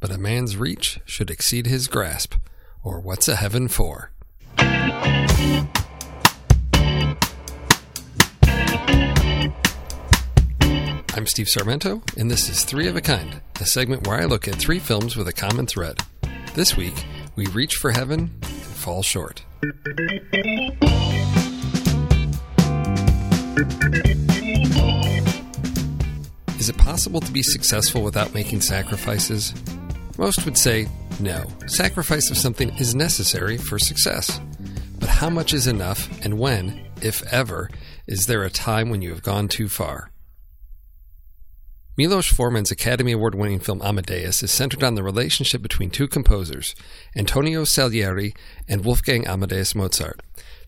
but a man's reach should exceed his grasp, or what's a heaven for? I'm Steve Sarmento, and this is Three of a Kind, a segment where I look at three films with a common thread. This week, we reach for heaven and fall short. Is it possible to be successful without making sacrifices? Most would say no. Sacrifice of something is necessary for success. But how much is enough, and when, if ever, is there a time when you have gone too far? Milos Forman's Academy Award winning film Amadeus is centered on the relationship between two composers, Antonio Salieri and Wolfgang Amadeus Mozart.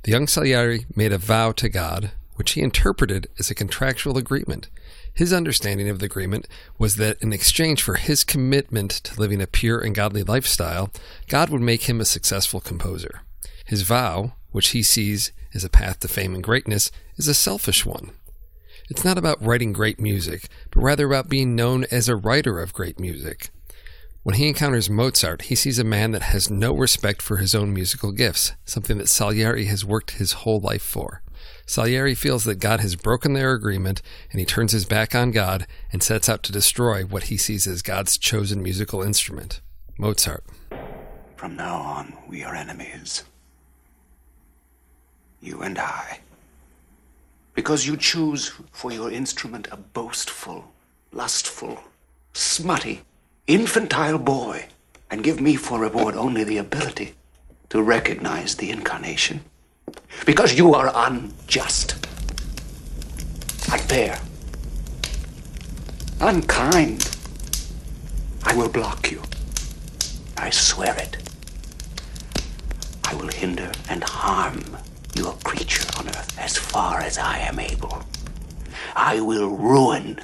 The young Salieri made a vow to God, which he interpreted as a contractual agreement. His understanding of the agreement was that in exchange for his commitment to living a pure and godly lifestyle, God would make him a successful composer. His vow, which he sees as a path to fame and greatness, is a selfish one. It's not about writing great music, but rather about being known as a writer of great music. When he encounters Mozart, he sees a man that has no respect for his own musical gifts, something that Salieri has worked his whole life for. Salieri feels that God has broken their agreement, and he turns his back on God and sets out to destroy what he sees as God's chosen musical instrument Mozart. From now on, we are enemies. You and I because you choose for your instrument a boastful, lustful, smutty, infantile boy, and give me for reward only the ability to recognize the incarnation. Because you are unjust, unfair, unkind. I will block you. I swear it. I will hinder and harm your creature on earth as far as I am able. I will ruin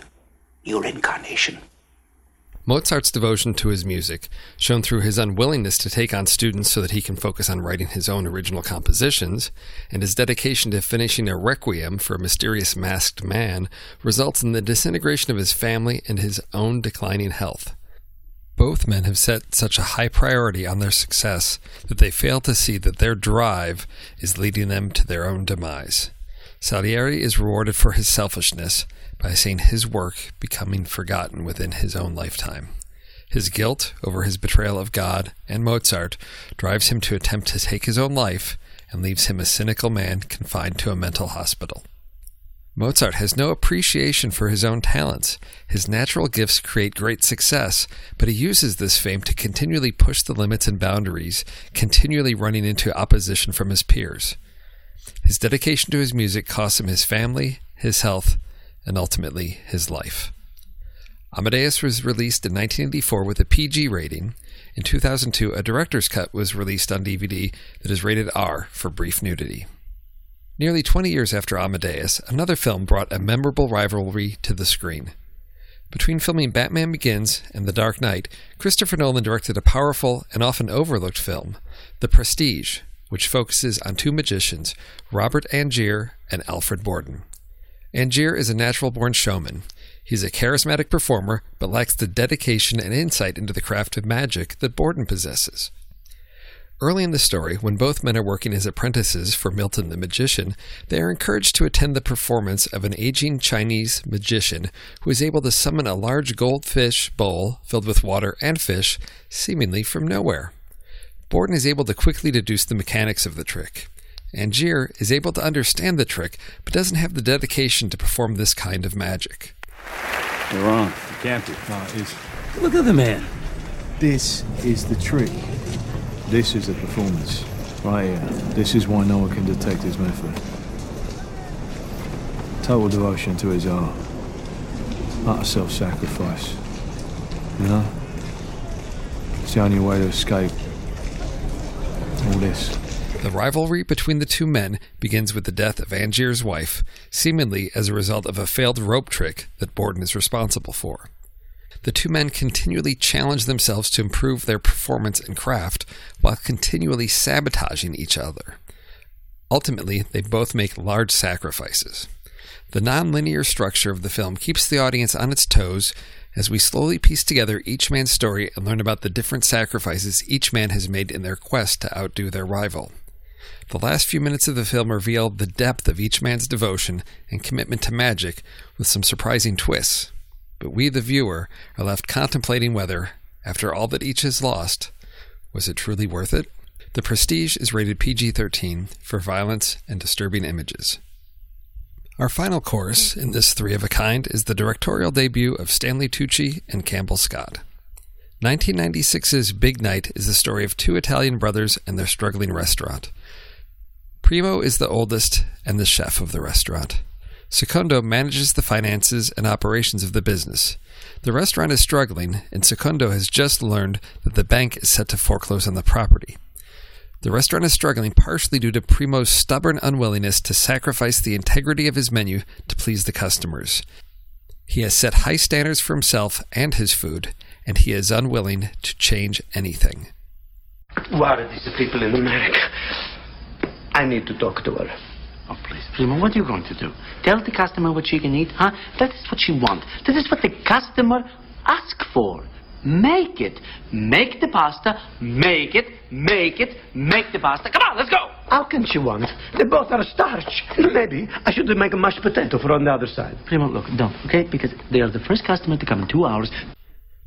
your incarnation. Mozart's devotion to his music, shown through his unwillingness to take on students so that he can focus on writing his own original compositions, and his dedication to finishing a requiem for a mysterious masked man, results in the disintegration of his family and his own declining health. Both men have set such a high priority on their success that they fail to see that their drive is leading them to their own demise. Salieri is rewarded for his selfishness by seeing his work becoming forgotten within his own lifetime. His guilt over his betrayal of God and Mozart drives him to attempt to take his own life and leaves him a cynical man confined to a mental hospital. Mozart has no appreciation for his own talents. His natural gifts create great success, but he uses this fame to continually push the limits and boundaries, continually running into opposition from his peers. His dedication to his music costs him his family, his health, and ultimately his life. Amadeus was released in 1984 with a PG rating. In 2002, a director's cut was released on DVD that is rated R for brief nudity. Nearly 20 years after Amadeus, another film brought a memorable rivalry to the screen. Between filming Batman Begins and The Dark Knight, Christopher Nolan directed a powerful and often overlooked film, The Prestige, which focuses on two magicians, Robert Angier and Alfred Borden. Angier is a natural born showman. He's a charismatic performer, but lacks the dedication and insight into the craft of magic that Borden possesses. Early in the story, when both men are working as apprentices for Milton the magician, they are encouraged to attend the performance of an aging Chinese magician who is able to summon a large goldfish bowl filled with water and fish, seemingly from nowhere. Borden is able to quickly deduce the mechanics of the trick. Angier is able to understand the trick, but doesn't have the dedication to perform this kind of magic. You're wrong. You can't do. No, it is. Look at the man. This is the trick. This is the performance. Right here. This is why no one can detect his method. Total devotion to his art. Utter self-sacrifice. You know? It's the only way to escape all this. The rivalry between the two men begins with the death of Angier's wife, seemingly as a result of a failed rope trick that Borden is responsible for. The two men continually challenge themselves to improve their performance and craft while continually sabotaging each other. Ultimately, they both make large sacrifices. The nonlinear structure of the film keeps the audience on its toes as we slowly piece together each man's story and learn about the different sacrifices each man has made in their quest to outdo their rival. The last few minutes of the film reveal the depth of each man's devotion and commitment to magic with some surprising twists. But we, the viewer, are left contemplating whether, after all that each has lost, was it truly worth it? The Prestige is rated PG 13 for violence and disturbing images. Our final course in this three of a kind is the directorial debut of Stanley Tucci and Campbell Scott. 1996's Big Night is the story of two Italian brothers and their struggling restaurant. Primo is the oldest and the chef of the restaurant. Secondo manages the finances and operations of the business. The restaurant is struggling, and Secondo has just learned that the bank is set to foreclose on the property. The restaurant is struggling partially due to Primo's stubborn unwillingness to sacrifice the integrity of his menu to please the customers. He has set high standards for himself and his food, and he is unwilling to change anything. What are these people in America? I need to talk to her. Oh, please, Primo, what are you going to do? Tell the customer what she can eat, huh? That is what she wants. That is what the customer asks for. Make it. Make the pasta. Make it. Make it. Make the pasta. Come on, let's go. How can she want? They both are starch. Maybe I should make a mashed potato for on the other side. Primo, look, don't, okay? Because they are the first customer to come in two hours.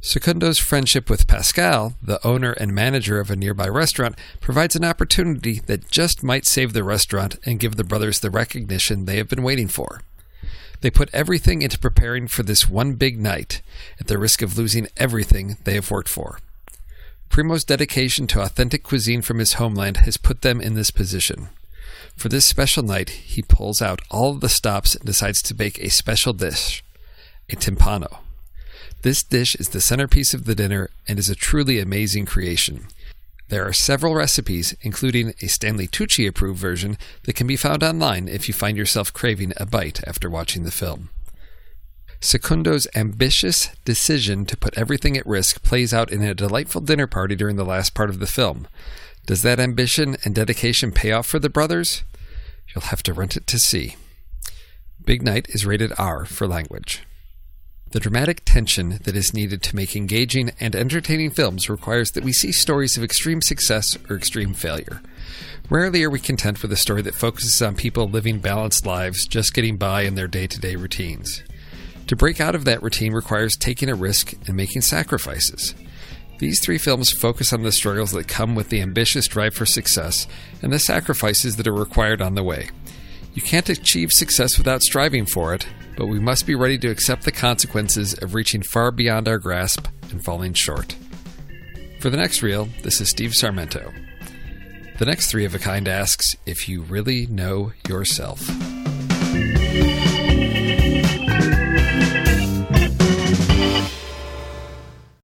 Secondo's friendship with Pascal, the owner and manager of a nearby restaurant, provides an opportunity that just might save the restaurant and give the brothers the recognition they have been waiting for. They put everything into preparing for this one big night, at the risk of losing everything they have worked for. Primo's dedication to authentic cuisine from his homeland has put them in this position. For this special night, he pulls out all the stops and decides to bake a special dish, a timpano. This dish is the centerpiece of the dinner and is a truly amazing creation. There are several recipes, including a Stanley Tucci approved version, that can be found online if you find yourself craving a bite after watching the film. Secondo's ambitious decision to put everything at risk plays out in a delightful dinner party during the last part of the film. Does that ambition and dedication pay off for the brothers? You'll have to rent it to see. Big Night is rated R for language. The dramatic tension that is needed to make engaging and entertaining films requires that we see stories of extreme success or extreme failure. Rarely are we content with a story that focuses on people living balanced lives, just getting by in their day to day routines. To break out of that routine requires taking a risk and making sacrifices. These three films focus on the struggles that come with the ambitious drive for success and the sacrifices that are required on the way. You can't achieve success without striving for it, but we must be ready to accept the consequences of reaching far beyond our grasp and falling short. For the next reel, this is Steve Sarmento. The next three of a kind asks if you really know yourself.